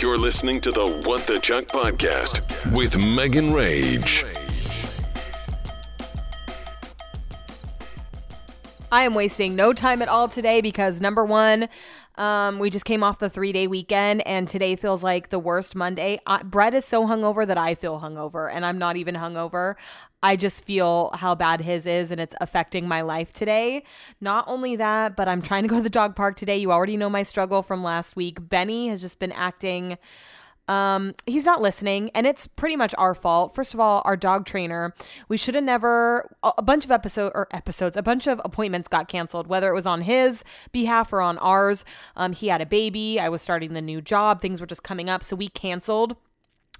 You're listening to the What the Chuck podcast with Megan Rage. I am wasting no time at all today because number one, um, we just came off the three day weekend and today feels like the worst Monday. I, Brett is so hungover that I feel hungover and I'm not even hungover. I just feel how bad his is and it's affecting my life today. Not only that, but I'm trying to go to the dog park today. You already know my struggle from last week. Benny has just been acting um, he's not listening, and it's pretty much our fault. First of all, our dog trainer, we should have never. A bunch of episode or episodes, a bunch of appointments got canceled, whether it was on his behalf or on ours. Um, he had a baby. I was starting the new job. Things were just coming up, so we canceled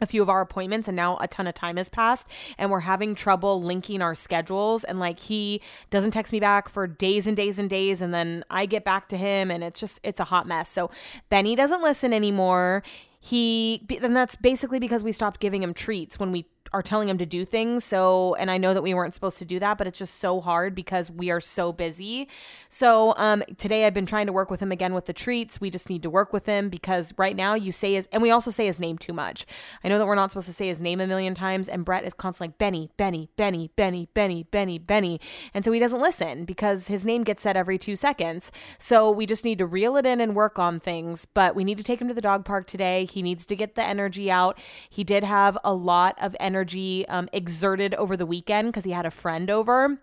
a few of our appointments and now a ton of time has passed and we're having trouble linking our schedules and like he doesn't text me back for days and days and days and then I get back to him and it's just it's a hot mess. So Benny doesn't listen anymore he then that's basically because we stopped giving him treats when we are telling him to do things. So, and I know that we weren't supposed to do that, but it's just so hard because we are so busy. So, um, today I've been trying to work with him again with the treats. We just need to work with him because right now you say his, and we also say his name too much. I know that we're not supposed to say his name a million times, and Brett is constantly like Benny, Benny, Benny, Benny, Benny, Benny, Benny. And so he doesn't listen because his name gets said every two seconds. So we just need to reel it in and work on things. But we need to take him to the dog park today. He needs to get the energy out. He did have a lot of energy energy um, exerted over the weekend because he had a friend over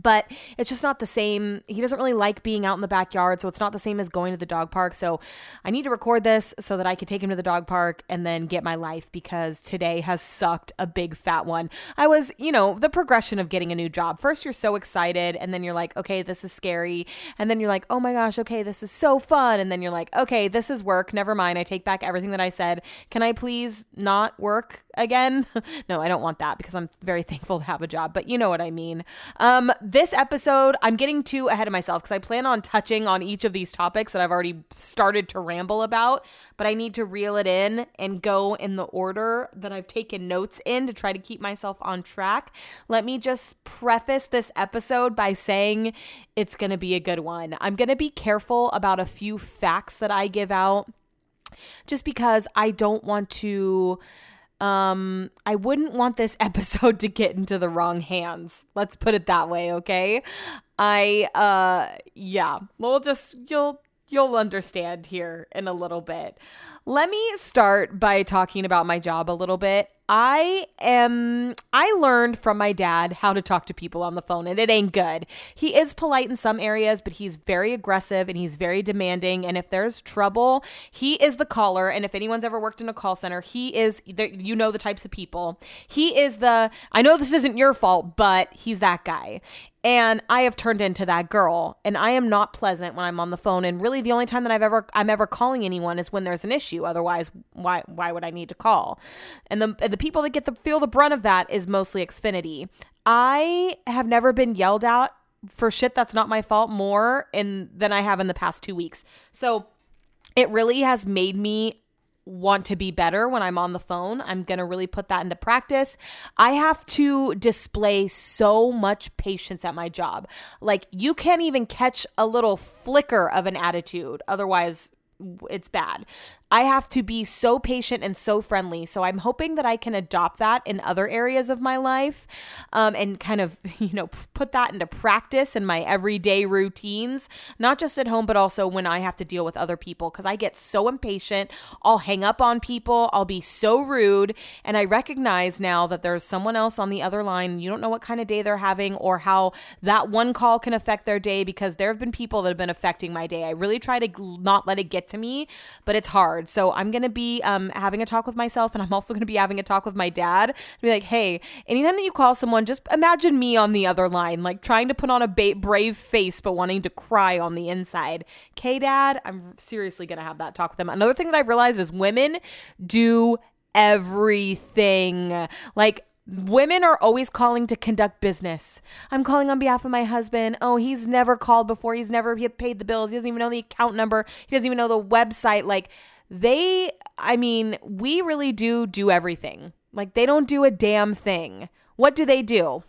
but it's just not the same. He doesn't really like being out in the backyard, so it's not the same as going to the dog park. So I need to record this so that I could take him to the dog park and then get my life because today has sucked a big fat one. I was, you know, the progression of getting a new job. First, you're so excited, and then you're like, okay, this is scary. And then you're like, oh my gosh, okay, this is so fun. And then you're like, okay, this is work. Never mind. I take back everything that I said. Can I please not work again? no, I don't want that because I'm very thankful to have a job, but you know what I mean. Um, this episode, I'm getting too ahead of myself because I plan on touching on each of these topics that I've already started to ramble about, but I need to reel it in and go in the order that I've taken notes in to try to keep myself on track. Let me just preface this episode by saying it's going to be a good one. I'm going to be careful about a few facts that I give out just because I don't want to um I wouldn't want this episode to get into the wrong hands. Let's put it that way, okay? I uh yeah, we'll just you'll you'll understand here in a little bit. Let me start by talking about my job a little bit. I am I learned from my dad how to talk to people on the phone and it ain't good. He is polite in some areas, but he's very aggressive and he's very demanding and if there's trouble, he is the caller and if anyone's ever worked in a call center, he is you know the types of people. He is the I know this isn't your fault, but he's that guy. And I have turned into that girl and I am not pleasant when I'm on the phone and really the only time that I've ever I'm ever calling anyone is when there's an issue. Otherwise, why why would I need to call? And the the people that get to feel the brunt of that is mostly Xfinity. I have never been yelled at for shit that's not my fault more in than I have in the past 2 weeks. So it really has made me want to be better when I'm on the phone. I'm going to really put that into practice. I have to display so much patience at my job. Like, you can't even catch a little flicker of an attitude. Otherwise, it's bad. I have to be so patient and so friendly. So I'm hoping that I can adopt that in other areas of my life um, and kind of, you know, put that into practice in my everyday routines, not just at home, but also when I have to deal with other people because I get so impatient. I'll hang up on people, I'll be so rude. And I recognize now that there's someone else on the other line. You don't know what kind of day they're having or how that one call can affect their day because there have been people that have been affecting my day. I really try to not let it get to me, but it's hard. So I'm going to be um, having a talk with myself and I'm also going to be having a talk with my dad. Be like, hey, anytime that you call someone, just imagine me on the other line, like trying to put on a ba- brave face, but wanting to cry on the inside. Okay, dad, I'm seriously going to have that talk with them. Another thing that I've realized is women do everything. Like, Women are always calling to conduct business. I'm calling on behalf of my husband. Oh, he's never called before. He's never paid the bills. He doesn't even know the account number. He doesn't even know the website. Like, they, I mean, we really do do everything. Like, they don't do a damn thing. What do they do?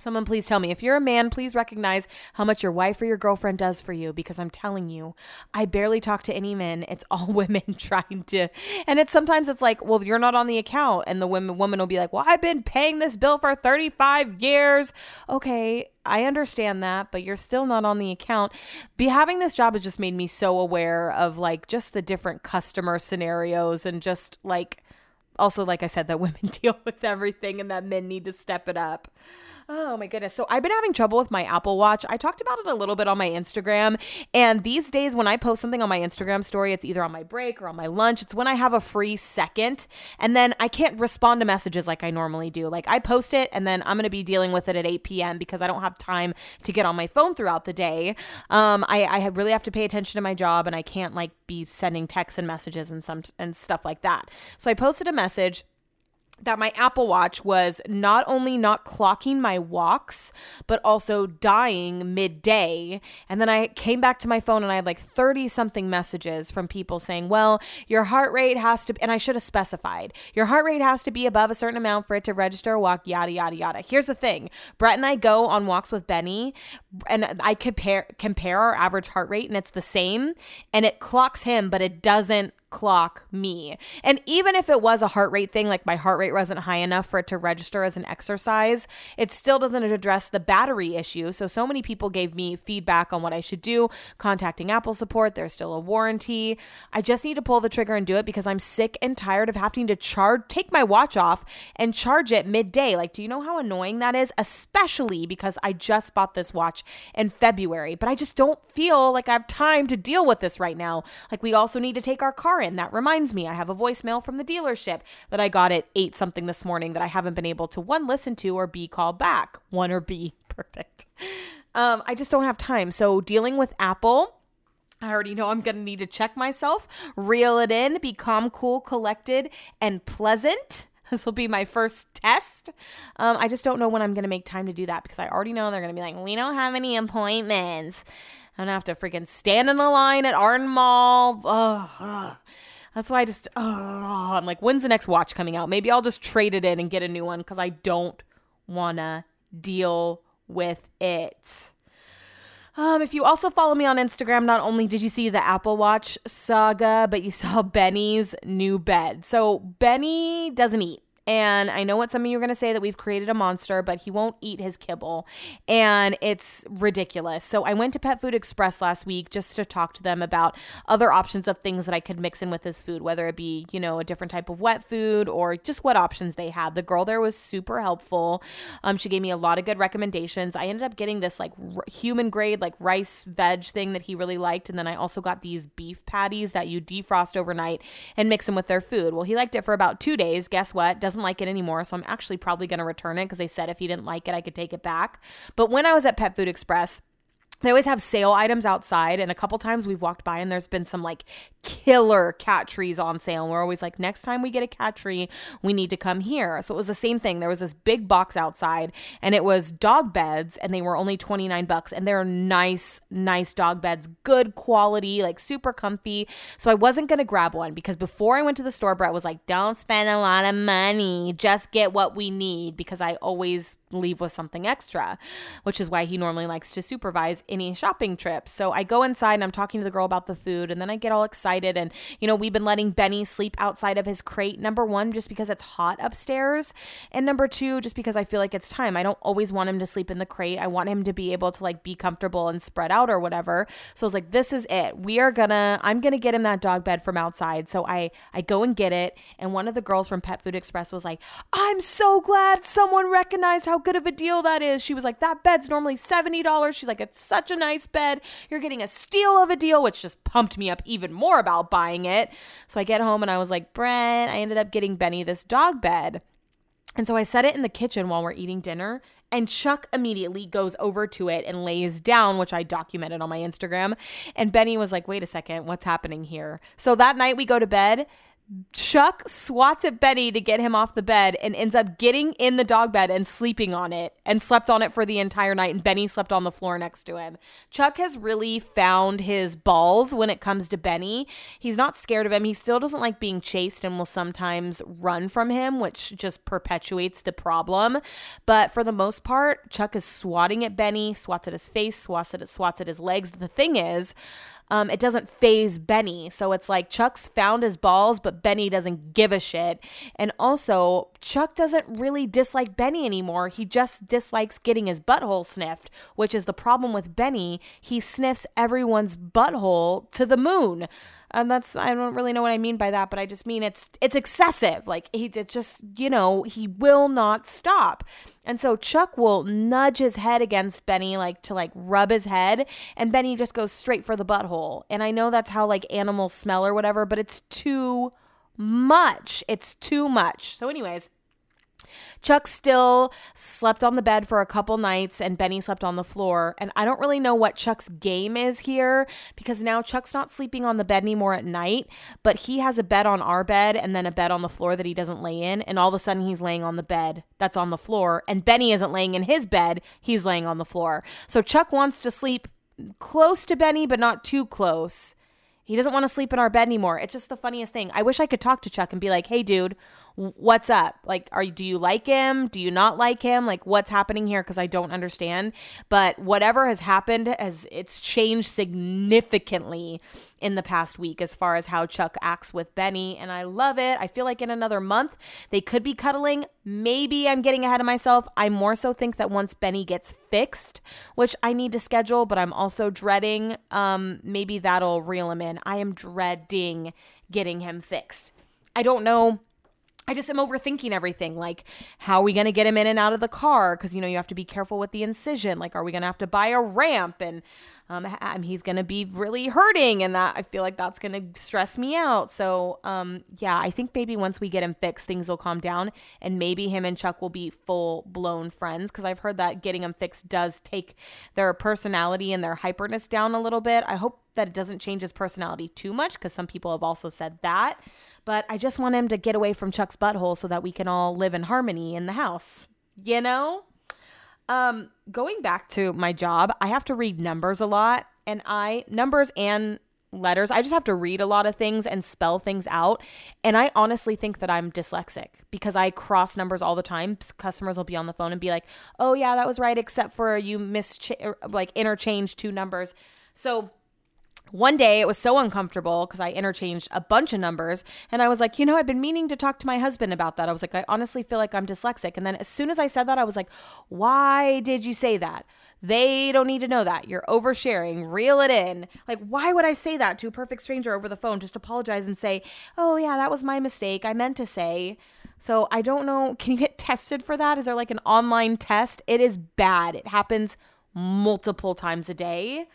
Someone please tell me if you're a man, please recognize how much your wife or your girlfriend does for you because I'm telling you, I barely talk to any men. It's all women trying to and it's sometimes it's like, well, you're not on the account and the women woman will be like, "Well, I've been paying this bill for 35 years." Okay, I understand that, but you're still not on the account. Be having this job has just made me so aware of like just the different customer scenarios and just like also like I said that women deal with everything and that men need to step it up. Oh my goodness. So I've been having trouble with my Apple Watch. I talked about it a little bit on my Instagram. And these days, when I post something on my Instagram story, it's either on my break or on my lunch. It's when I have a free second. And then I can't respond to messages like I normally do. Like I post it and then I'm going to be dealing with it at 8 p.m. because I don't have time to get on my phone throughout the day. Um, I, I really have to pay attention to my job and I can't like be sending texts and messages and some and stuff like that. So I posted a message that my Apple Watch was not only not clocking my walks, but also dying midday. And then I came back to my phone and I had like 30 something messages from people saying, well, your heart rate has to, and I should have specified, your heart rate has to be above a certain amount for it to register a walk, yada, yada, yada. Here's the thing Brett and I go on walks with Benny and I compare, compare our average heart rate and it's the same and it clocks him, but it doesn't clock me. And even if it was a heart rate thing, like my heart rate wasn't high enough for it to register as an exercise, it still doesn't address the battery issue. So, so many people gave me feedback on what I should do, contacting Apple support. There's still a warranty. I just need to pull the trigger and do it because I'm sick and tired of having to charge, take my watch off and charge it midday. Like, do you know how annoying that is? Especially because I just bought this watch in February, but I just don't feel like I have time to deal with this right now. Like, we also need to take our car car in. That reminds me, I have a voicemail from the dealership that I got at 8 something this morning that I haven't been able to one listen to or B call back. One or B. Perfect. Um, I just don't have time. So dealing with Apple. I already know I'm going to need to check myself, reel it in, be calm, cool, collected, and pleasant. This will be my first test. Um, I just don't know when I'm going to make time to do that because I already know they're going to be like, we don't have any appointments. I'm gonna have to freaking stand in a line at Arden Mall. Ugh, ugh. That's why I just, ugh. I'm like, when's the next watch coming out? Maybe I'll just trade it in and get a new one because I don't wanna deal with it. Um, if you also follow me on Instagram, not only did you see the Apple Watch saga, but you saw Benny's new bed. So Benny doesn't eat. And I know what some of you are going to say that we've created a monster, but he won't eat his kibble. And it's ridiculous. So I went to Pet Food Express last week just to talk to them about other options of things that I could mix in with his food, whether it be, you know, a different type of wet food or just what options they had. The girl there was super helpful. Um, she gave me a lot of good recommendations. I ended up getting this like r- human grade, like rice veg thing that he really liked. And then I also got these beef patties that you defrost overnight and mix them with their food. Well, he liked it for about two days. Guess what? Doesn't doesn't like it anymore. So I'm actually probably going to return it because they said if he didn't like it, I could take it back. But when I was at Pet Food Express, they always have sale items outside and a couple times we've walked by and there's been some like killer cat trees on sale and we're always like next time we get a cat tree we need to come here. So it was the same thing. There was this big box outside and it was dog beds and they were only 29 bucks and they're nice nice dog beds good quality like super comfy. So i wasn't gonna grab one because before i went to the store brett was like don't spend a lot of money. Just get what we need because i always leave with something extra which is why he normally likes to supervise any shopping trips. So I go inside and I'm talking to the girl about the food, and then I get all excited. And, you know, we've been letting Benny sleep outside of his crate. Number one, just because it's hot upstairs. And number two, just because I feel like it's time. I don't always want him to sleep in the crate. I want him to be able to like be comfortable and spread out or whatever. So I was like, this is it. We are gonna, I'm gonna get him that dog bed from outside. So I, I go and get it. And one of the girls from Pet Food Express was like, I'm so glad someone recognized how good of a deal that is. She was like, that bed's normally $70. She's like, it's such a nice bed. You're getting a steal of a deal, which just pumped me up even more about buying it. So I get home and I was like, Brent, I ended up getting Benny this dog bed. And so I set it in the kitchen while we're eating dinner. And Chuck immediately goes over to it and lays down, which I documented on my Instagram. And Benny was like, wait a second, what's happening here? So that night we go to bed. Chuck swats at Benny to get him off the bed and ends up getting in the dog bed and sleeping on it and slept on it for the entire night. And Benny slept on the floor next to him. Chuck has really found his balls when it comes to Benny. He's not scared of him. He still doesn't like being chased and will sometimes run from him, which just perpetuates the problem. But for the most part, Chuck is swatting at Benny, swats at his face, swats at, swats at his legs. The thing is, um, it doesn't phase Benny. So it's like Chuck's found his balls, but Benny doesn't give a shit. And also, Chuck doesn't really dislike Benny anymore. He just dislikes getting his butthole sniffed, which is the problem with Benny. He sniffs everyone's butthole to the moon and that's I don't really know what I mean by that, but I just mean it's it's excessive. Like he it's just you know he will not stop, and so Chuck will nudge his head against Benny like to like rub his head, and Benny just goes straight for the butthole. And I know that's how like animals smell or whatever, but it's too much. It's too much. So, anyways. Chuck still slept on the bed for a couple nights and Benny slept on the floor. And I don't really know what Chuck's game is here because now Chuck's not sleeping on the bed anymore at night, but he has a bed on our bed and then a bed on the floor that he doesn't lay in. And all of a sudden he's laying on the bed that's on the floor. And Benny isn't laying in his bed, he's laying on the floor. So Chuck wants to sleep close to Benny, but not too close. He doesn't want to sleep in our bed anymore. It's just the funniest thing. I wish I could talk to Chuck and be like, "Hey, dude, what's up? Like, are do you like him? Do you not like him? Like, what's happening here? Because I don't understand. But whatever has happened has it's changed significantly in the past week as far as how Chuck acts with Benny, and I love it. I feel like in another month they could be cuddling. Maybe I'm getting ahead of myself. I more so think that once Benny gets fixed, which I need to schedule, but I'm also dreading, um, maybe that'll reel him in. I am dreading getting him fixed. I don't know I just am overthinking everything. Like, how are we going to get him in and out of the car? Because, you know, you have to be careful with the incision. Like, are we going to have to buy a ramp? And um, he's going to be really hurting. And that I feel like that's going to stress me out. So, um, yeah, I think maybe once we get him fixed, things will calm down. And maybe him and Chuck will be full blown friends. Because I've heard that getting him fixed does take their personality and their hyperness down a little bit. I hope that it doesn't change his personality too much. Because some people have also said that. But I just want him to get away from Chuck's butthole so that we can all live in harmony in the house. You know? Um, going back to my job, I have to read numbers a lot, and I numbers and letters. I just have to read a lot of things and spell things out. And I honestly think that I'm dyslexic because I cross numbers all the time. Customers will be on the phone and be like, "Oh yeah, that was right except for you mis like interchange two numbers." So one day it was so uncomfortable because I interchanged a bunch of numbers and I was like, you know, I've been meaning to talk to my husband about that. I was like, I honestly feel like I'm dyslexic. And then as soon as I said that, I was like, why did you say that? They don't need to know that. You're oversharing. Reel it in. Like, why would I say that to a perfect stranger over the phone? Just apologize and say, oh, yeah, that was my mistake. I meant to say. So I don't know. Can you get tested for that? Is there like an online test? It is bad. It happens multiple times a day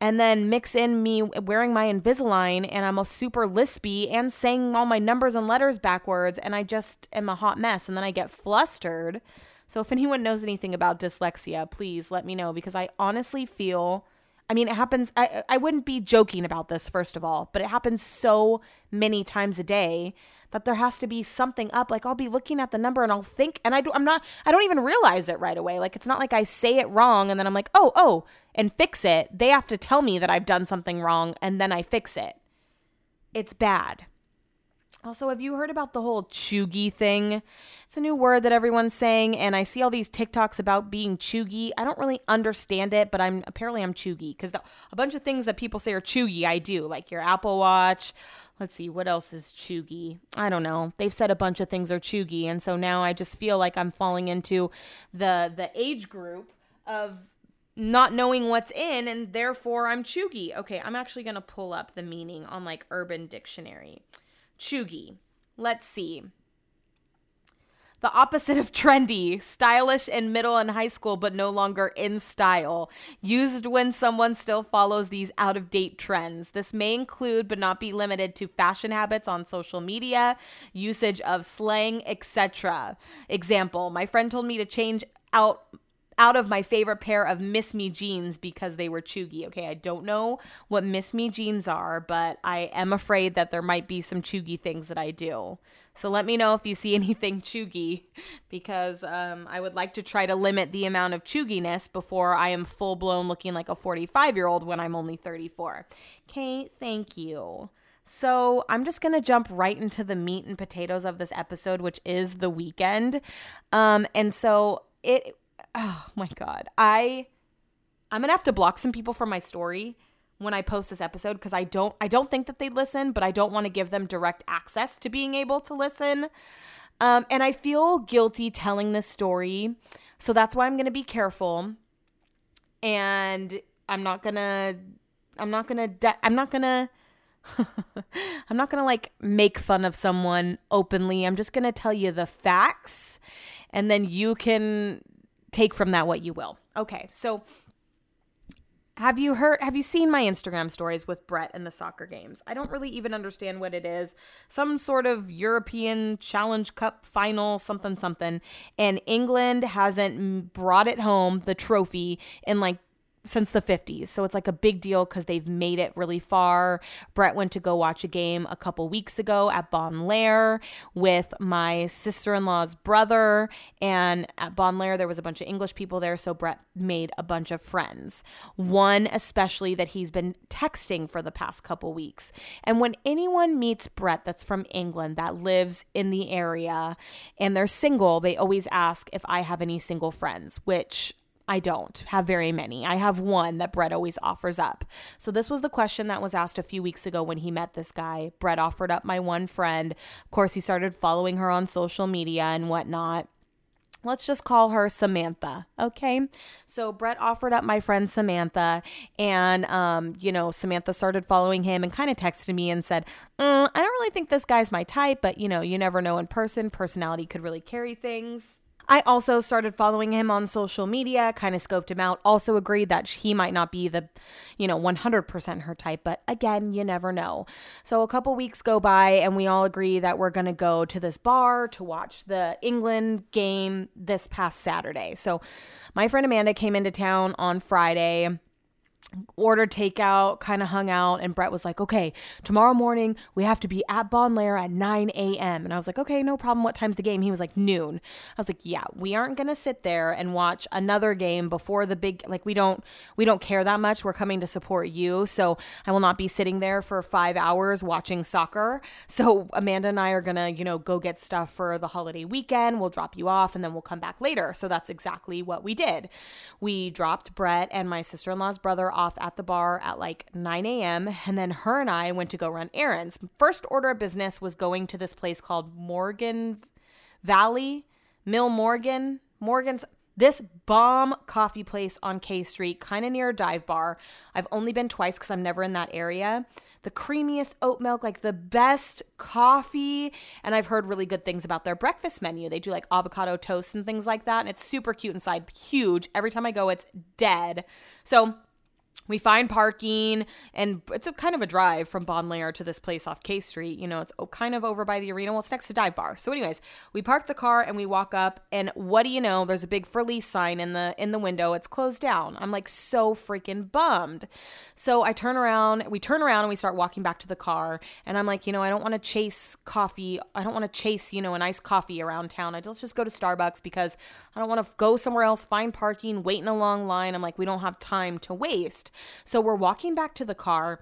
and then mix in me wearing my Invisalign and I'm a super lispy and saying all my numbers and letters backwards and I just am a hot mess and then I get flustered. So if anyone knows anything about dyslexia, please let me know because I honestly feel I mean, it happens. I, I wouldn't be joking about this, first of all, but it happens so many times a day that there has to be something up. Like I'll be looking at the number and I'll think, and I do, I'm not, I don't even realize it right away. Like it's not like I say it wrong and then I'm like, oh, oh, and fix it. They have to tell me that I've done something wrong and then I fix it. It's bad. Also, have you heard about the whole cheugy thing? It's a new word that everyone's saying, and I see all these TikToks about being cheugy. I don't really understand it, but I'm apparently I'm cheugy because a bunch of things that people say are cheugy, I do, like your Apple Watch, let's see what else is cheugy i don't know they've said a bunch of things are cheugy and so now i just feel like i'm falling into the the age group of not knowing what's in and therefore i'm cheugy. okay i'm actually going to pull up the meaning on like urban dictionary Cheugy. let's see the opposite of trendy, stylish in middle and high school, but no longer in style. Used when someone still follows these out of date trends. This may include, but not be limited to, fashion habits on social media, usage of slang, etc. Example My friend told me to change out out of my favorite pair of Miss Me jeans because they were cheugy. Okay, I don't know what Miss Me jeans are, but I am afraid that there might be some cheugy things that I do. So let me know if you see anything cheugy because um, I would like to try to limit the amount of chugginess before I am full blown looking like a 45 year old when I'm only 34. Okay, thank you. So I'm just gonna jump right into the meat and potatoes of this episode, which is the weekend. Um, and so it oh my god. I I'm going to have to block some people from my story when I post this episode because I don't I don't think that they listen, but I don't want to give them direct access to being able to listen. Um, and I feel guilty telling this story. So that's why I'm to be careful. And I'm not to I'm not to de- I'm not to I'm not to like make fun of someone openly. I'm just to tell you the facts and then you can take from that what you will. Okay, so have you heard have you seen my Instagram stories with Brett and the soccer games? I don't really even understand what it is. Some sort of European Challenge Cup final something something and England hasn't brought it home the trophy in like since the 50s. So it's like a big deal because they've made it really far. Brett went to go watch a game a couple weeks ago at Bonn Lair with my sister in law's brother. And at Bonn Lair, there was a bunch of English people there. So Brett made a bunch of friends. One, especially, that he's been texting for the past couple weeks. And when anyone meets Brett that's from England that lives in the area and they're single, they always ask if I have any single friends, which I don't have very many. I have one that Brett always offers up. So, this was the question that was asked a few weeks ago when he met this guy. Brett offered up my one friend. Of course, he started following her on social media and whatnot. Let's just call her Samantha, okay? So Brett offered up my friend Samantha, and um, you know, Samantha started following him and kind of texted me and said, mm, "I don't really think this guy's my type, but you know, you never know in person. Personality could really carry things." I also started following him on social media, kind of scoped him out, also agreed that he might not be the, you know, 100% her type, but again, you never know. So a couple weeks go by and we all agree that we're going to go to this bar to watch the England game this past Saturday. So my friend Amanda came into town on Friday ordered takeout, kind of hung out, and Brett was like, okay, tomorrow morning we have to be at Bonn Lair at 9 a.m. And I was like, okay, no problem. What time's the game? He was like, noon. I was like, yeah, we aren't gonna sit there and watch another game before the big like we don't we don't care that much. We're coming to support you. So I will not be sitting there for five hours watching soccer. So Amanda and I are gonna, you know, go get stuff for the holiday weekend. We'll drop you off and then we'll come back later. So that's exactly what we did. We dropped Brett and my sister-in-law's brother off off at the bar at like 9 a.m. And then her and I went to go run errands. First order of business was going to this place called Morgan Valley, Mill Morgan, Morgan's. This bomb coffee place on K Street, kind of near a dive bar. I've only been twice because I'm never in that area. The creamiest oat milk, like the best coffee. And I've heard really good things about their breakfast menu. They do like avocado toast and things like that. And it's super cute inside, huge. Every time I go, it's dead. So we find parking and it's a kind of a drive from Bonn Lair to this place off K Street. You know, it's kind of over by the arena. Well, it's next to Dive Bar. So, anyways, we park the car and we walk up, and what do you know? There's a big for lease sign in the in the window. It's closed down. I'm like so freaking bummed. So I turn around. We turn around and we start walking back to the car. And I'm like, you know, I don't want to chase coffee. I don't want to chase you know a nice coffee around town. I let's just go to Starbucks because I don't want to go somewhere else, find parking, wait in a long line. I'm like, we don't have time to waste. So we're walking back to the car.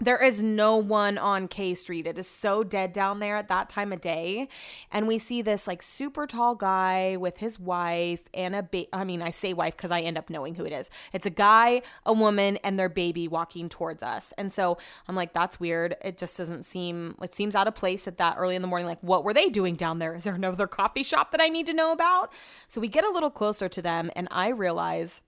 There is no one on K Street. It is so dead down there at that time of day. And we see this like super tall guy with his wife and a baby. I mean, I say wife because I end up knowing who it is. It's a guy, a woman, and their baby walking towards us. And so I'm like, that's weird. It just doesn't seem, it seems out of place at that early in the morning. Like, what were they doing down there? Is there another coffee shop that I need to know about? So we get a little closer to them and I realize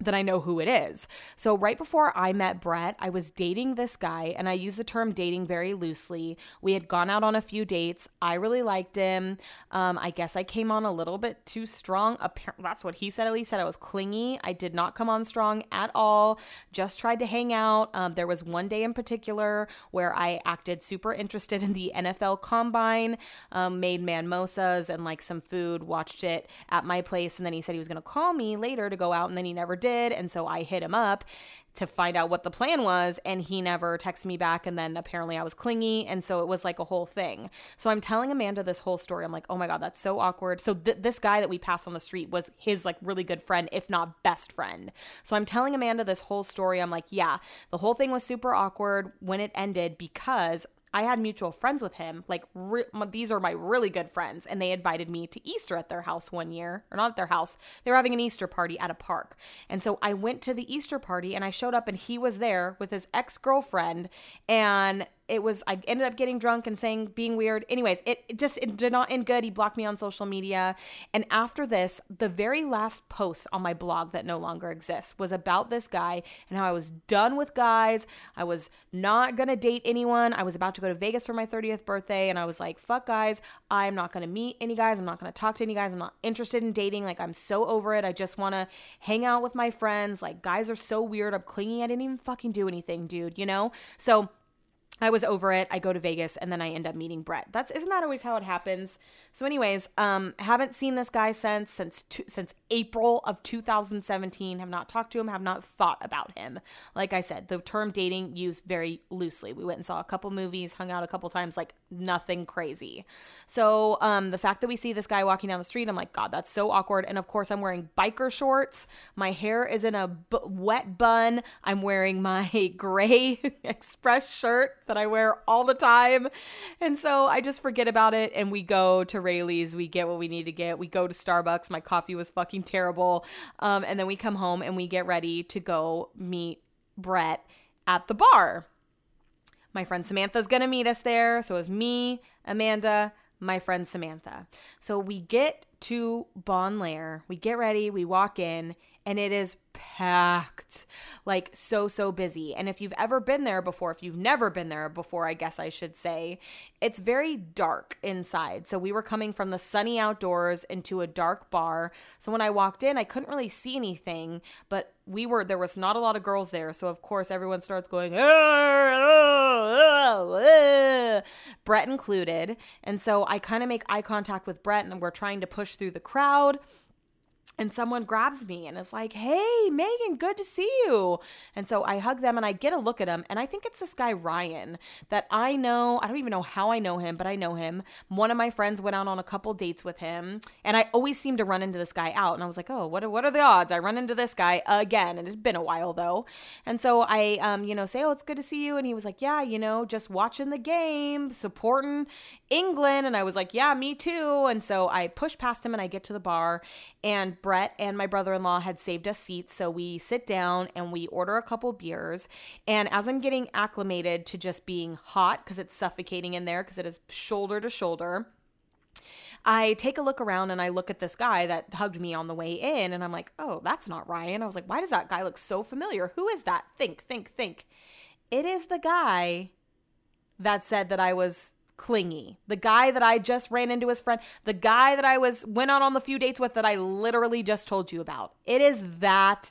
then I know who it is. So, right before I met Brett, I was dating this guy, and I use the term dating very loosely. We had gone out on a few dates. I really liked him. Um, I guess I came on a little bit too strong. Apparently, that's what he said. At least said I was clingy. I did not come on strong at all. Just tried to hang out. Um, there was one day in particular where I acted super interested in the NFL Combine, um, made manmosas and like some food, watched it at my place, and then he said he was going to call me later to go out, and then he never did. And so I hit him up to find out what the plan was and he never texted me back and then apparently I was clingy and so it was like a whole thing. So I'm telling Amanda this whole story. I'm like, "Oh my god, that's so awkward." So th- this guy that we passed on the street was his like really good friend, if not best friend. So I'm telling Amanda this whole story. I'm like, "Yeah, the whole thing was super awkward when it ended because I had mutual friends with him. Like re- these are my really good friends, and they invited me to Easter at their house one year, or not at their house. They were having an Easter party at a park, and so I went to the Easter party, and I showed up, and he was there with his ex girlfriend, and it was I ended up getting drunk and saying being weird. Anyways, it, it just it did not end good. He blocked me on social media. And after this, the very last post on my blog that no longer exists was about this guy and how I was done with guys. I was not gonna date anyone. I was about to go to Vegas for my 30th birthday and I was like, fuck guys, I'm not gonna meet any guys. I'm not gonna talk to any guys. I'm not interested in dating. Like I'm so over it. I just wanna hang out with my friends. Like guys are so weird. I'm clingy. I didn't even fucking do anything, dude, you know? So I was over it. I go to Vegas and then I end up meeting Brett. That's isn't that always how it happens? So, anyways, um, haven't seen this guy since since since April of 2017. Have not talked to him. Have not thought about him. Like I said, the term dating used very loosely. We went and saw a couple movies, hung out a couple times, like nothing crazy. So, um, the fact that we see this guy walking down the street, I'm like, God, that's so awkward. And of course, I'm wearing biker shorts. My hair is in a b- wet bun. I'm wearing my gray express shirt that I wear all the time. And so I just forget about it and we go to Raley's, We get what we need to get. We go to Starbucks. My coffee was fucking terrible. Um, and then we come home and we get ready to go meet Brett at the bar. My friend Samantha's gonna meet us there. So it's me, Amanda, my friend Samantha. So we get to Bonn Lair. We get ready, we walk in, and it is packed like so so busy. And if you've ever been there before if you've never been there before i guess i should say it's very dark inside. So we were coming from the sunny outdoors into a dark bar. So when i walked in i couldn't really see anything but we were there was not a lot of girls there. So of course everyone starts going brett included. And so i kind of make eye contact with brett and we're trying to push through the crowd and someone grabs me and is like, Hey, Megan, good to see you. And so I hug them and I get a look at him. And I think it's this guy, Ryan, that I know. I don't even know how I know him, but I know him. One of my friends went out on a couple dates with him. And I always seem to run into this guy out. And I was like, Oh, what are, what are the odds? I run into this guy again. And it's been a while though. And so I, um, you know, say, Oh, it's good to see you. And he was like, Yeah, you know, just watching the game, supporting England. And I was like, Yeah, me too. And so I push past him and I get to the bar. And Brett and my brother in law had saved us seats. So we sit down and we order a couple beers. And as I'm getting acclimated to just being hot, because it's suffocating in there, because it is shoulder to shoulder. I take a look around and I look at this guy that hugged me on the way in, and I'm like, oh, that's not Ryan. I was like, why does that guy look so familiar? Who is that? Think, think, think. It is the guy that said that I was clingy. The guy that I just ran into his friend, the guy that I was went out on the few dates with that I literally just told you about. It is that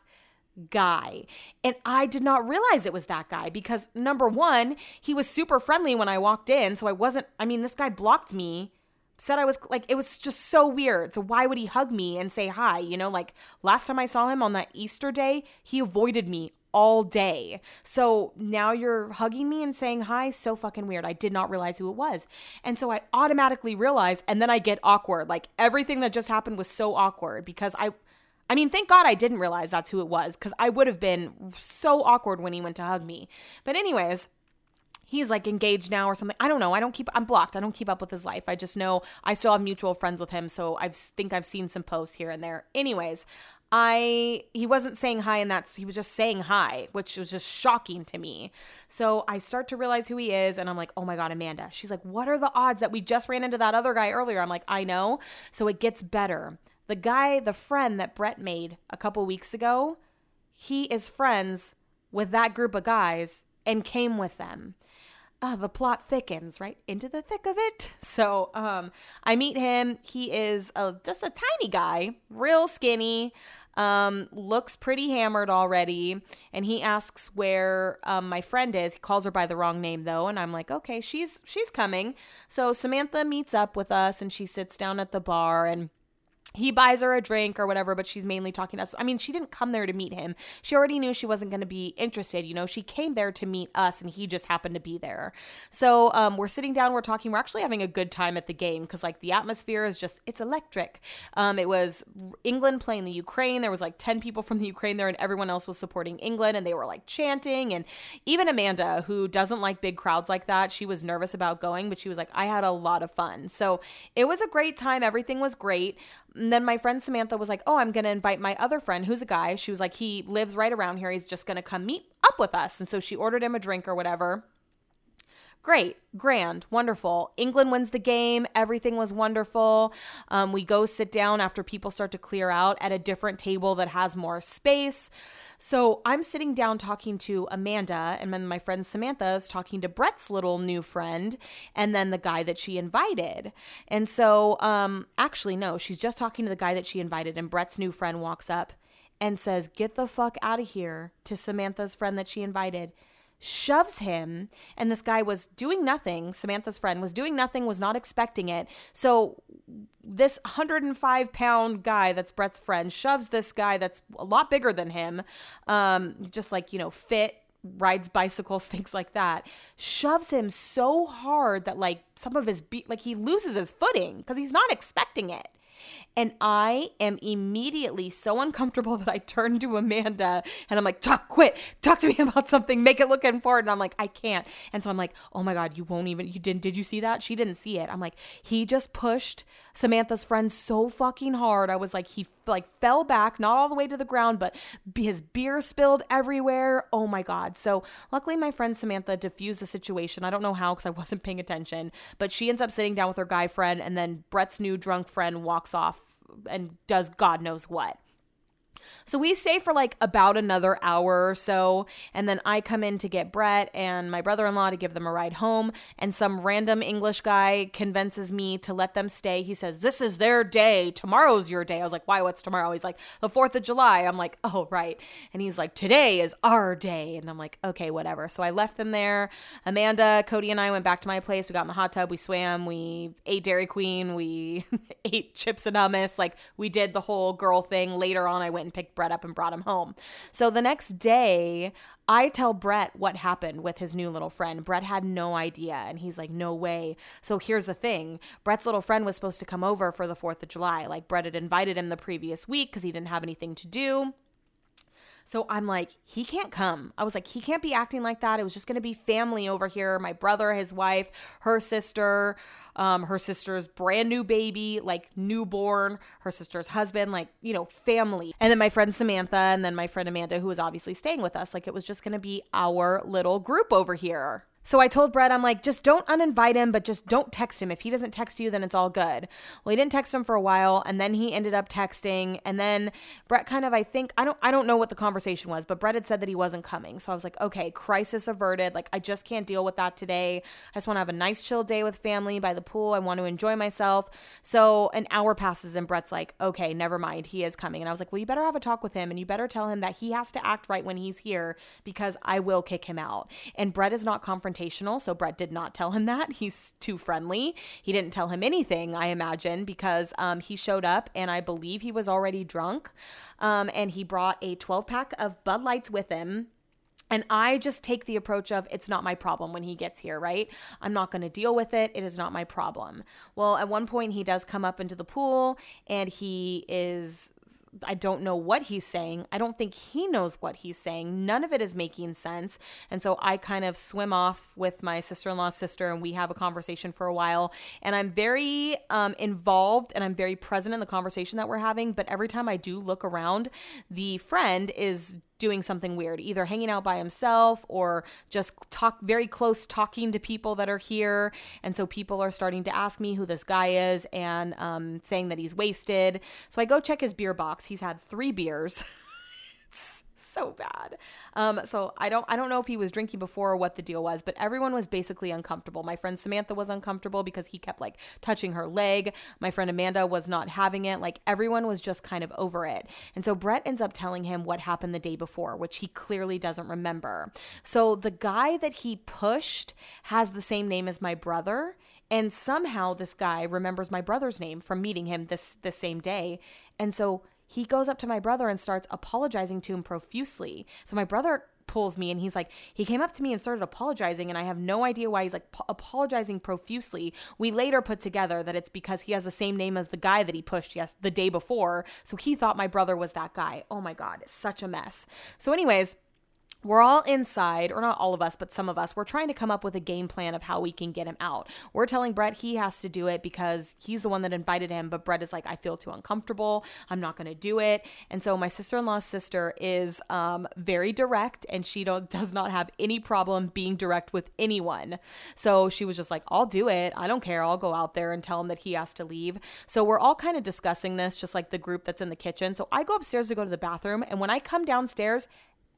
guy. And I did not realize it was that guy because number 1, he was super friendly when I walked in, so I wasn't I mean, this guy blocked me said I was like, it was just so weird. So why would he hug me and say hi? You know, like last time I saw him on that Easter day, he avoided me all day. So now you're hugging me and saying hi. So fucking weird. I did not realize who it was. And so I automatically realize, and then I get awkward. Like everything that just happened was so awkward because I. I mean, thank God I didn't realize that's who it was because I would have been so awkward when he went to hug me. But, anyways, he's like engaged now or something. I don't know. I don't keep I'm blocked. I don't keep up with his life. I just know I still have mutual friends with him, so I think I've seen some posts here and there. Anyways, I he wasn't saying hi and that's he was just saying hi, which was just shocking to me. So I start to realize who he is and I'm like, "Oh my god, Amanda." She's like, "What are the odds that we just ran into that other guy earlier?" I'm like, "I know." So it gets better. The guy, the friend that Brett made a couple weeks ago, he is friends with that group of guys and came with them. Uh, the plot thickens right into the thick of it. So um, I meet him. He is a, just a tiny guy, real skinny, um, looks pretty hammered already. And he asks where um, my friend is. He calls her by the wrong name though, and I'm like, okay, she's she's coming. So Samantha meets up with us, and she sits down at the bar and he buys her a drink or whatever, but she's mainly talking to us. I mean, she didn't come there to meet him. She already knew she wasn't going to be interested. You know, she came there to meet us, and he just happened to be there. So um, we're sitting down, we're talking, we're actually having a good time at the game because like the atmosphere is just it's electric. Um, it was England playing the Ukraine. There was like ten people from the Ukraine there, and everyone else was supporting England, and they were like chanting. And even Amanda, who doesn't like big crowds like that, she was nervous about going, but she was like, I had a lot of fun. So it was a great time. Everything was great. And then my friend Samantha was like, Oh, I'm going to invite my other friend who's a guy. She was like, He lives right around here. He's just going to come meet up with us. And so she ordered him a drink or whatever. Great, grand, wonderful. England wins the game. Everything was wonderful. Um, we go sit down after people start to clear out at a different table that has more space. So I'm sitting down talking to Amanda, and then my friend Samantha is talking to Brett's little new friend, and then the guy that she invited. And so, um, actually, no, she's just talking to the guy that she invited, and Brett's new friend walks up and says, Get the fuck out of here to Samantha's friend that she invited shoves him and this guy was doing nothing. Samantha's friend was doing nothing was not expecting it. So this 105 pound guy that's brett's friend shoves this guy that's a lot bigger than him um, just like you know fit rides bicycles things like that shoves him so hard that like some of his be- like he loses his footing because he's not expecting it and I am immediately so uncomfortable that I turn to Amanda and I'm like, talk, quit, talk to me about something, make it look important. And I'm like, I can't. And so I'm like, oh my God, you won't even, you didn't, did you see that? She didn't see it. I'm like, he just pushed Samantha's friend so fucking hard. I was like, he like fell back, not all the way to the ground, but his beer spilled everywhere. Oh my God. So luckily, my friend Samantha diffused the situation. I don't know how because I wasn't paying attention, but she ends up sitting down with her guy friend, and then Brett's new drunk friend walks off and does God knows what. So we stay for like about another hour or so, and then I come in to get Brett and my brother in law to give them a ride home. And some random English guy convinces me to let them stay. He says, This is their day. Tomorrow's your day. I was like, Why? What's tomorrow? He's like, The 4th of July. I'm like, Oh, right. And he's like, Today is our day. And I'm like, Okay, whatever. So I left them there. Amanda, Cody, and I went back to my place. We got in the hot tub. We swam. We ate Dairy Queen. We ate chips and hummus. Like, we did the whole girl thing. Later on, I went and picked Brett up and brought him home. So the next day, I tell Brett what happened with his new little friend. Brett had no idea, and he's like, no way. So here's the thing Brett's little friend was supposed to come over for the 4th of July. Like, Brett had invited him the previous week because he didn't have anything to do. So I'm like, he can't come. I was like, he can't be acting like that. It was just going to be family over here. My brother, his wife, her sister, um, her sister's brand new baby, like newborn, her sister's husband, like, you know, family. And then my friend Samantha and then my friend Amanda, who was obviously staying with us. Like, it was just going to be our little group over here. So I told Brett, I'm like, just don't uninvite him, but just don't text him. If he doesn't text you, then it's all good. Well, he didn't text him for a while, and then he ended up texting, and then Brett kind of, I think, I don't, I don't know what the conversation was, but Brett had said that he wasn't coming. So I was like, okay, crisis averted. Like I just can't deal with that today. I just want to have a nice chill day with family by the pool. I want to enjoy myself. So an hour passes, and Brett's like, okay, never mind, he is coming. And I was like, well, you better have a talk with him, and you better tell him that he has to act right when he's here because I will kick him out. And Brett is not confrontational confrontational. So Brett did not tell him that. He's too friendly. He didn't tell him anything, I imagine, because um, he showed up and I believe he was already drunk. Um, and he brought a 12 pack of Bud Lights with him. And I just take the approach of it's not my problem when he gets here, right? I'm not going to deal with it. It is not my problem. Well, at one point, he does come up into the pool and he is I don't know what he's saying. I don't think he knows what he's saying. None of it is making sense. And so I kind of swim off with my sister in law's sister and we have a conversation for a while. And I'm very um, involved and I'm very present in the conversation that we're having. But every time I do look around, the friend is doing something weird, either hanging out by himself or just talk very close talking to people that are here. And so people are starting to ask me who this guy is and um, saying that he's wasted. So I go check his beer box. He's had three beers. so bad. Um, so I don't I don't know if he was drinking before or what the deal was, but everyone was basically uncomfortable. My friend Samantha was uncomfortable because he kept like touching her leg. My friend Amanda was not having it. Like everyone was just kind of over it. And so Brett ends up telling him what happened the day before, which he clearly doesn't remember. So the guy that he pushed has the same name as my brother and somehow this guy remembers my brother's name from meeting him this this same day and so he goes up to my brother and starts apologizing to him profusely. So my brother pulls me and he's like he came up to me and started apologizing and I have no idea why he's like apologizing profusely. We later put together that it's because he has the same name as the guy that he pushed yes the day before. So he thought my brother was that guy. Oh my god, it's such a mess. So anyways, we're all inside, or not all of us, but some of us, we're trying to come up with a game plan of how we can get him out. We're telling Brett he has to do it because he's the one that invited him, but Brett is like, I feel too uncomfortable. I'm not going to do it. And so my sister in law's sister is um, very direct and she does not have any problem being direct with anyone. So she was just like, I'll do it. I don't care. I'll go out there and tell him that he has to leave. So we're all kind of discussing this, just like the group that's in the kitchen. So I go upstairs to go to the bathroom. And when I come downstairs,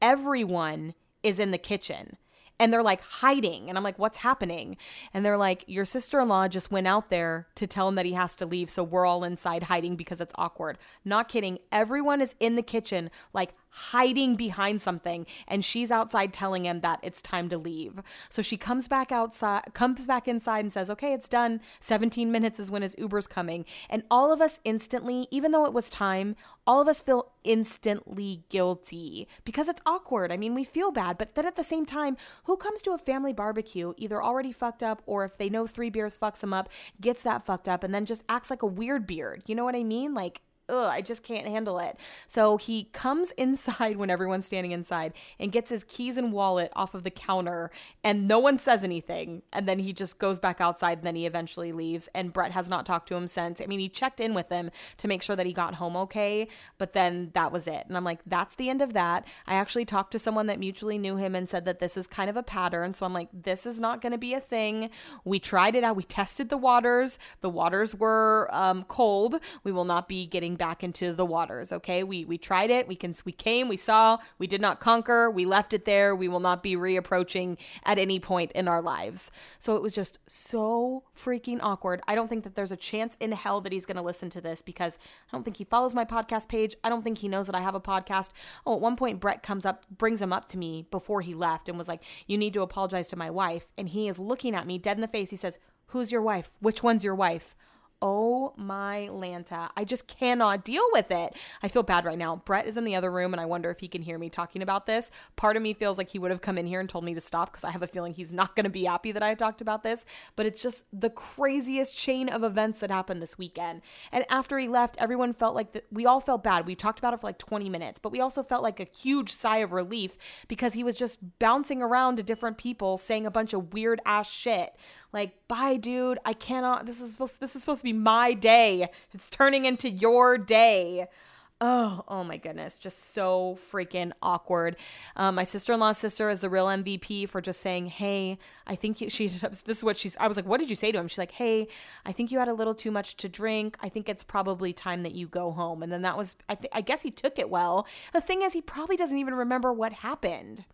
everyone is in the kitchen and they're like hiding. And I'm like, what's happening? And they're like, your sister in law just went out there to tell him that he has to leave. So we're all inside hiding because it's awkward. Not kidding. Everyone is in the kitchen, like hiding behind something and she's outside telling him that it's time to leave. So she comes back outside comes back inside and says, "Okay, it's done. 17 minutes is when his Uber's coming." And all of us instantly, even though it was time, all of us feel instantly guilty because it's awkward. I mean, we feel bad, but then at the same time, who comes to a family barbecue either already fucked up or if they know 3 beers fucks them up, gets that fucked up and then just acts like a weird beard. You know what I mean? Like ugh, I just can't handle it. So he comes inside when everyone's standing inside and gets his keys and wallet off of the counter, and no one says anything. And then he just goes back outside, and then he eventually leaves. And Brett has not talked to him since. I mean, he checked in with him to make sure that he got home okay, but then that was it. And I'm like, that's the end of that. I actually talked to someone that mutually knew him and said that this is kind of a pattern. So I'm like, this is not going to be a thing. We tried it out. We tested the waters. The waters were um, cold. We will not be getting back into the waters. Okay, we we tried it. We can we came. We saw. We did not conquer. We left it there. We will not be reapproaching at any point in our lives. So it was just so freaking awkward. I don't think that there's a chance in hell that he's going to listen to this because I don't think he follows my podcast page. I don't think he knows that I have a podcast. Oh, at one point Brett comes up, brings him up to me before he left, and was like, "You need to apologize to my wife." And he is looking at me dead in the face. He says, "Who's your wife? Which one's your wife?" Oh my Lanta. I just cannot deal with it. I feel bad right now. Brett is in the other room and I wonder if he can hear me talking about this. Part of me feels like he would have come in here and told me to stop because I have a feeling he's not going to be happy that I talked about this. But it's just the craziest chain of events that happened this weekend. And after he left, everyone felt like that we all felt bad. We talked about it for like 20 minutes, but we also felt like a huge sigh of relief because he was just bouncing around to different people saying a bunch of weird ass shit. Like, bye, dude. I cannot. This is supposed. This is supposed to be my day. It's turning into your day. Oh, oh my goodness, just so freaking awkward. Um, my sister-in-law's sister is the real MVP for just saying, "Hey, I think you." She this is what she's. I was like, "What did you say to him?" She's like, "Hey, I think you had a little too much to drink. I think it's probably time that you go home." And then that was, I, th- I guess he took it well. The thing is, he probably doesn't even remember what happened.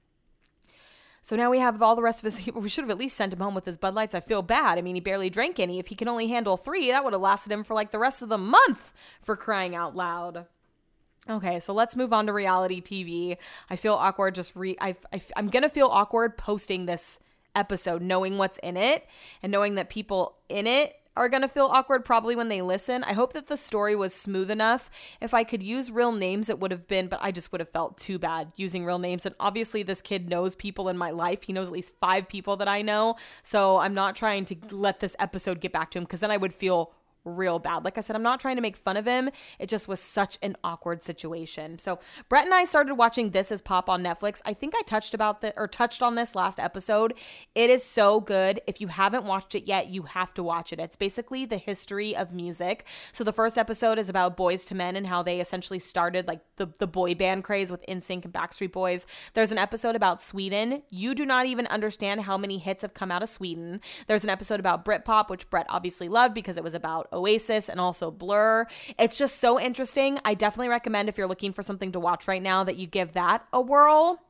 So now we have all the rest of his. We should have at least sent him home with his Bud Lights. I feel bad. I mean, he barely drank any. If he can only handle three, that would have lasted him for like the rest of the month for crying out loud. Okay, so let's move on to reality TV. I feel awkward just re. I, I, I'm gonna feel awkward posting this episode, knowing what's in it and knowing that people in it are going to feel awkward probably when they listen. I hope that the story was smooth enough. If I could use real names, it would have been, but I just would have felt too bad using real names. And obviously, this kid knows people in my life. He knows at least five people that I know. So I'm not trying to let this episode get back to him because then I would feel real bad. Like I said, I'm not trying to make fun of him. It just was such an awkward situation. So Brett and I started watching This Is Pop on Netflix. I think I touched about the or touched on this last episode. It is so good. If you haven't watched it yet, you have to watch it. It's basically the history of music. So the first episode is about Boyz II Men and how they essentially started like the, the boy band craze with NSYNC and Backstreet Boys. There's an episode about Sweden. You do not even understand how many hits have come out of Sweden. There's an episode about Britpop, which Brett obviously loved because it was about Oasis and also Blur. It's just so interesting. I definitely recommend if you're looking for something to watch right now that you give that a whirl.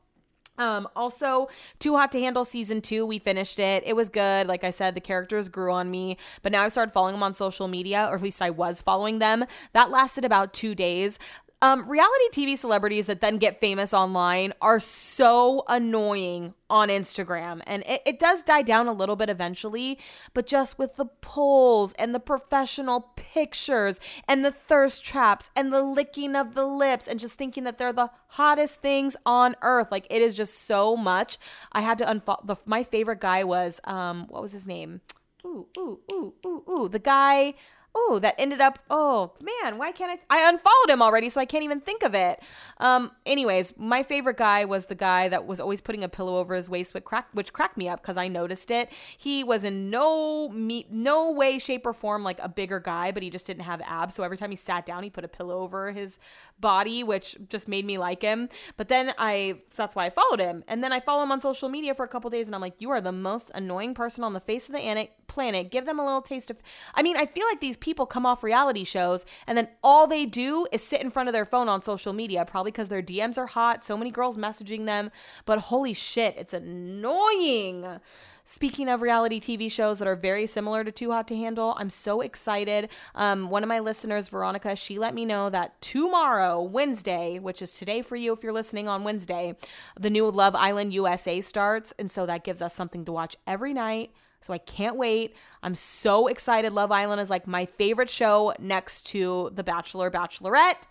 Um, also, Too Hot to Handle season two, we finished it. It was good. Like I said, the characters grew on me, but now I started following them on social media, or at least I was following them. That lasted about two days. Um, reality TV celebrities that then get famous online are so annoying on Instagram. And it, it does die down a little bit eventually, but just with the polls and the professional pictures and the thirst traps and the licking of the lips and just thinking that they're the hottest things on earth. Like it is just so much. I had to unfollow. My favorite guy was, um, what was his name? Ooh, ooh, ooh, ooh, ooh. The guy oh, that ended up, oh man, why can't I? I unfollowed him already, so I can't even think of it. Um, anyways, my favorite guy was the guy that was always putting a pillow over his waist, which cracked, which cracked me up because I noticed it. He was in no me, no way, shape, or form like a bigger guy, but he just didn't have abs. So every time he sat down, he put a pillow over his body, which just made me like him. But then I, so that's why I followed him. And then I follow him on social media for a couple days, and I'm like, you are the most annoying person on the face of the planet. Give them a little taste of. I mean, I feel like these people come off reality shows and then all they do is sit in front of their phone on social media, probably because their DMs are hot, so many girls messaging them. But holy shit, it's annoying. Speaking of reality TV shows that are very similar to Too Hot to Handle, I'm so excited. Um, one of my listeners, Veronica, she let me know that tomorrow, Wednesday, which is today for you if you're listening on Wednesday, the new Love Island USA starts. And so that gives us something to watch every night so I can't wait. I'm so excited. Love Island is like my favorite show next to The Bachelor, Bachelorette,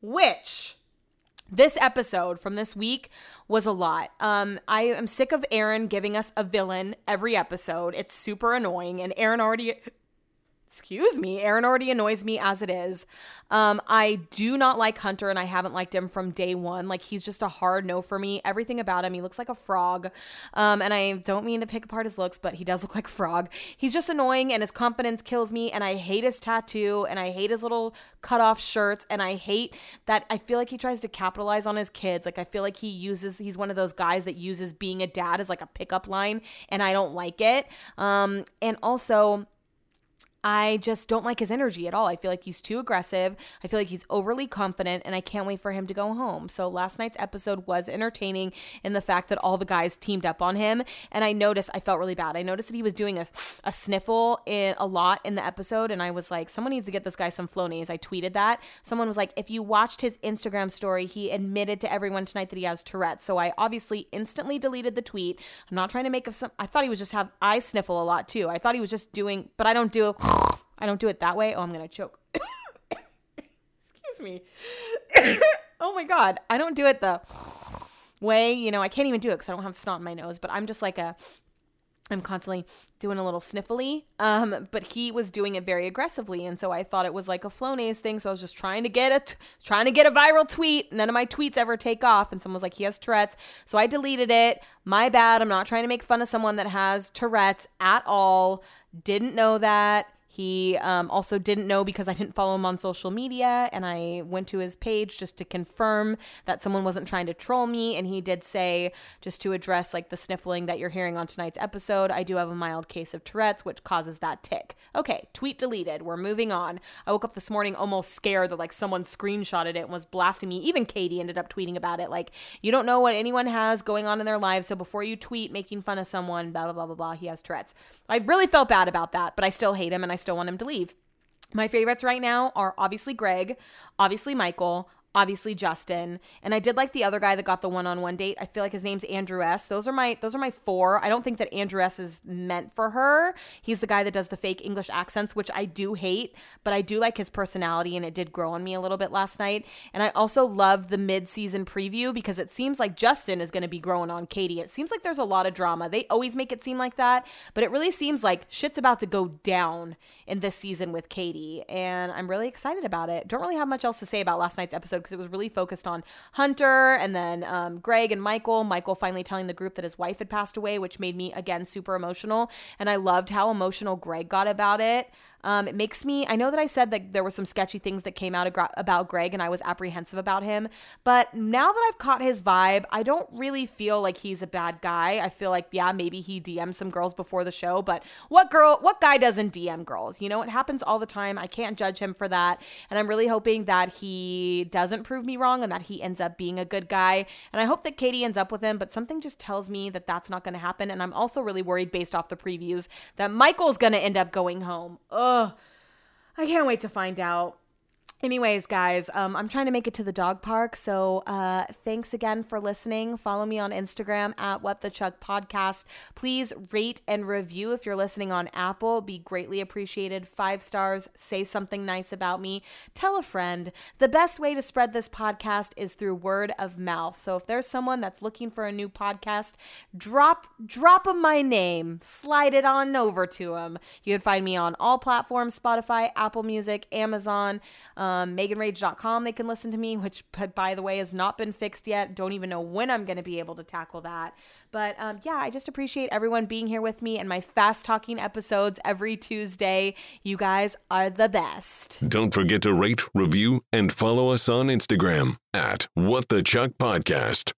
which this episode from this week was a lot. Um, I am sick of Aaron giving us a villain every episode. It's super annoying, and Aaron already Excuse me. Aaron already annoys me as it is. Um, I do not like Hunter, and I haven't liked him from day one. Like, he's just a hard no for me. Everything about him, he looks like a frog. Um, and I don't mean to pick apart his looks, but he does look like a frog. He's just annoying, and his confidence kills me. And I hate his tattoo, and I hate his little cut off shirts, and I hate that I feel like he tries to capitalize on his kids. Like, I feel like he uses, he's one of those guys that uses being a dad as like a pickup line, and I don't like it. Um, and also, I just don't like his energy at all. I feel like he's too aggressive. I feel like he's overly confident, and I can't wait for him to go home. So last night's episode was entertaining in the fact that all the guys teamed up on him. And I noticed, I felt really bad. I noticed that he was doing a, a sniffle in a lot in the episode, and I was like, someone needs to get this guy some Flonase. I tweeted that. Someone was like, if you watched his Instagram story, he admitted to everyone tonight that he has Tourette's. So I obviously instantly deleted the tweet. I'm not trying to make of some. I thought he was just have I sniffle a lot too. I thought he was just doing, but I don't do. I don't do it that way. Oh, I'm going to choke. Excuse me. oh my God. I don't do it the way, you know, I can't even do it because I don't have snot in my nose, but I'm just like a, I'm constantly doing a little sniffly. Um, but he was doing it very aggressively, and so I thought it was like a Flonase thing. So I was just trying to get it, trying to get a viral tweet. None of my tweets ever take off, and someone was like, "He has Tourette's," so I deleted it. My bad. I'm not trying to make fun of someone that has Tourette's at all. Didn't know that. He um, also didn't know because I didn't follow him on social media, and I went to his page just to confirm that someone wasn't trying to troll me. And he did say, just to address like the sniffling that you're hearing on tonight's episode, I do have a mild case of Tourette's, which causes that tic. Okay, tweet deleted. We're moving on. I woke up this morning almost scared that like someone screenshotted it and was blasting me. Even Katie ended up tweeting about it. Like, you don't know what anyone has going on in their lives, so before you tweet making fun of someone, blah blah blah blah blah, he has Tourette's. I really felt bad about that, but I still hate him and I still want him to leave. My favorites right now are obviously Greg, obviously Michael, obviously Justin, and I did like the other guy that got the one-on-one date. I feel like his name's Andrew S. Those are my those are my four. I don't think that Andrew S is meant for her. He's the guy that does the fake English accents, which I do hate, but I do like his personality and it did grow on me a little bit last night. And I also love the mid-season preview because it seems like Justin is going to be growing on Katie. It seems like there's a lot of drama. They always make it seem like that, but it really seems like shit's about to go down in this season with Katie, and I'm really excited about it. Don't really have much else to say about last night's episode because it was really focused on Hunter and then um, Greg and Michael. Michael finally telling the group that his wife had passed away, which made me again super emotional. And I loved how emotional Greg got about it. Um, it makes me, I know that I said that there were some sketchy things that came out about Greg and I was apprehensive about him, but now that I've caught his vibe, I don't really feel like he's a bad guy. I feel like, yeah, maybe he DM'd some girls before the show, but what girl, what guy doesn't DM girls? You know, it happens all the time. I can't judge him for that. And I'm really hoping that he doesn't prove me wrong and that he ends up being a good guy. And I hope that Katie ends up with him, but something just tells me that that's not going to happen. And I'm also really worried based off the previews that Michael's going to end up going home. Ugh. Oh, I can't wait to find out. Anyways, guys, um, I'm trying to make it to the dog park. So uh, thanks again for listening. Follow me on Instagram at What the Chuck Podcast. Please rate and review if you're listening on Apple. Be greatly appreciated. Five stars. Say something nice about me. Tell a friend. The best way to spread this podcast is through word of mouth. So if there's someone that's looking for a new podcast, drop drop them my name. Slide it on over to them. You can find me on all platforms: Spotify, Apple Music, Amazon. Um, um, MeganRage.com, they can listen to me, which, by the way, has not been fixed yet. Don't even know when I'm going to be able to tackle that. But um, yeah, I just appreciate everyone being here with me and my fast talking episodes every Tuesday. You guys are the best. Don't forget to rate, review, and follow us on Instagram at What the Chuck Podcast.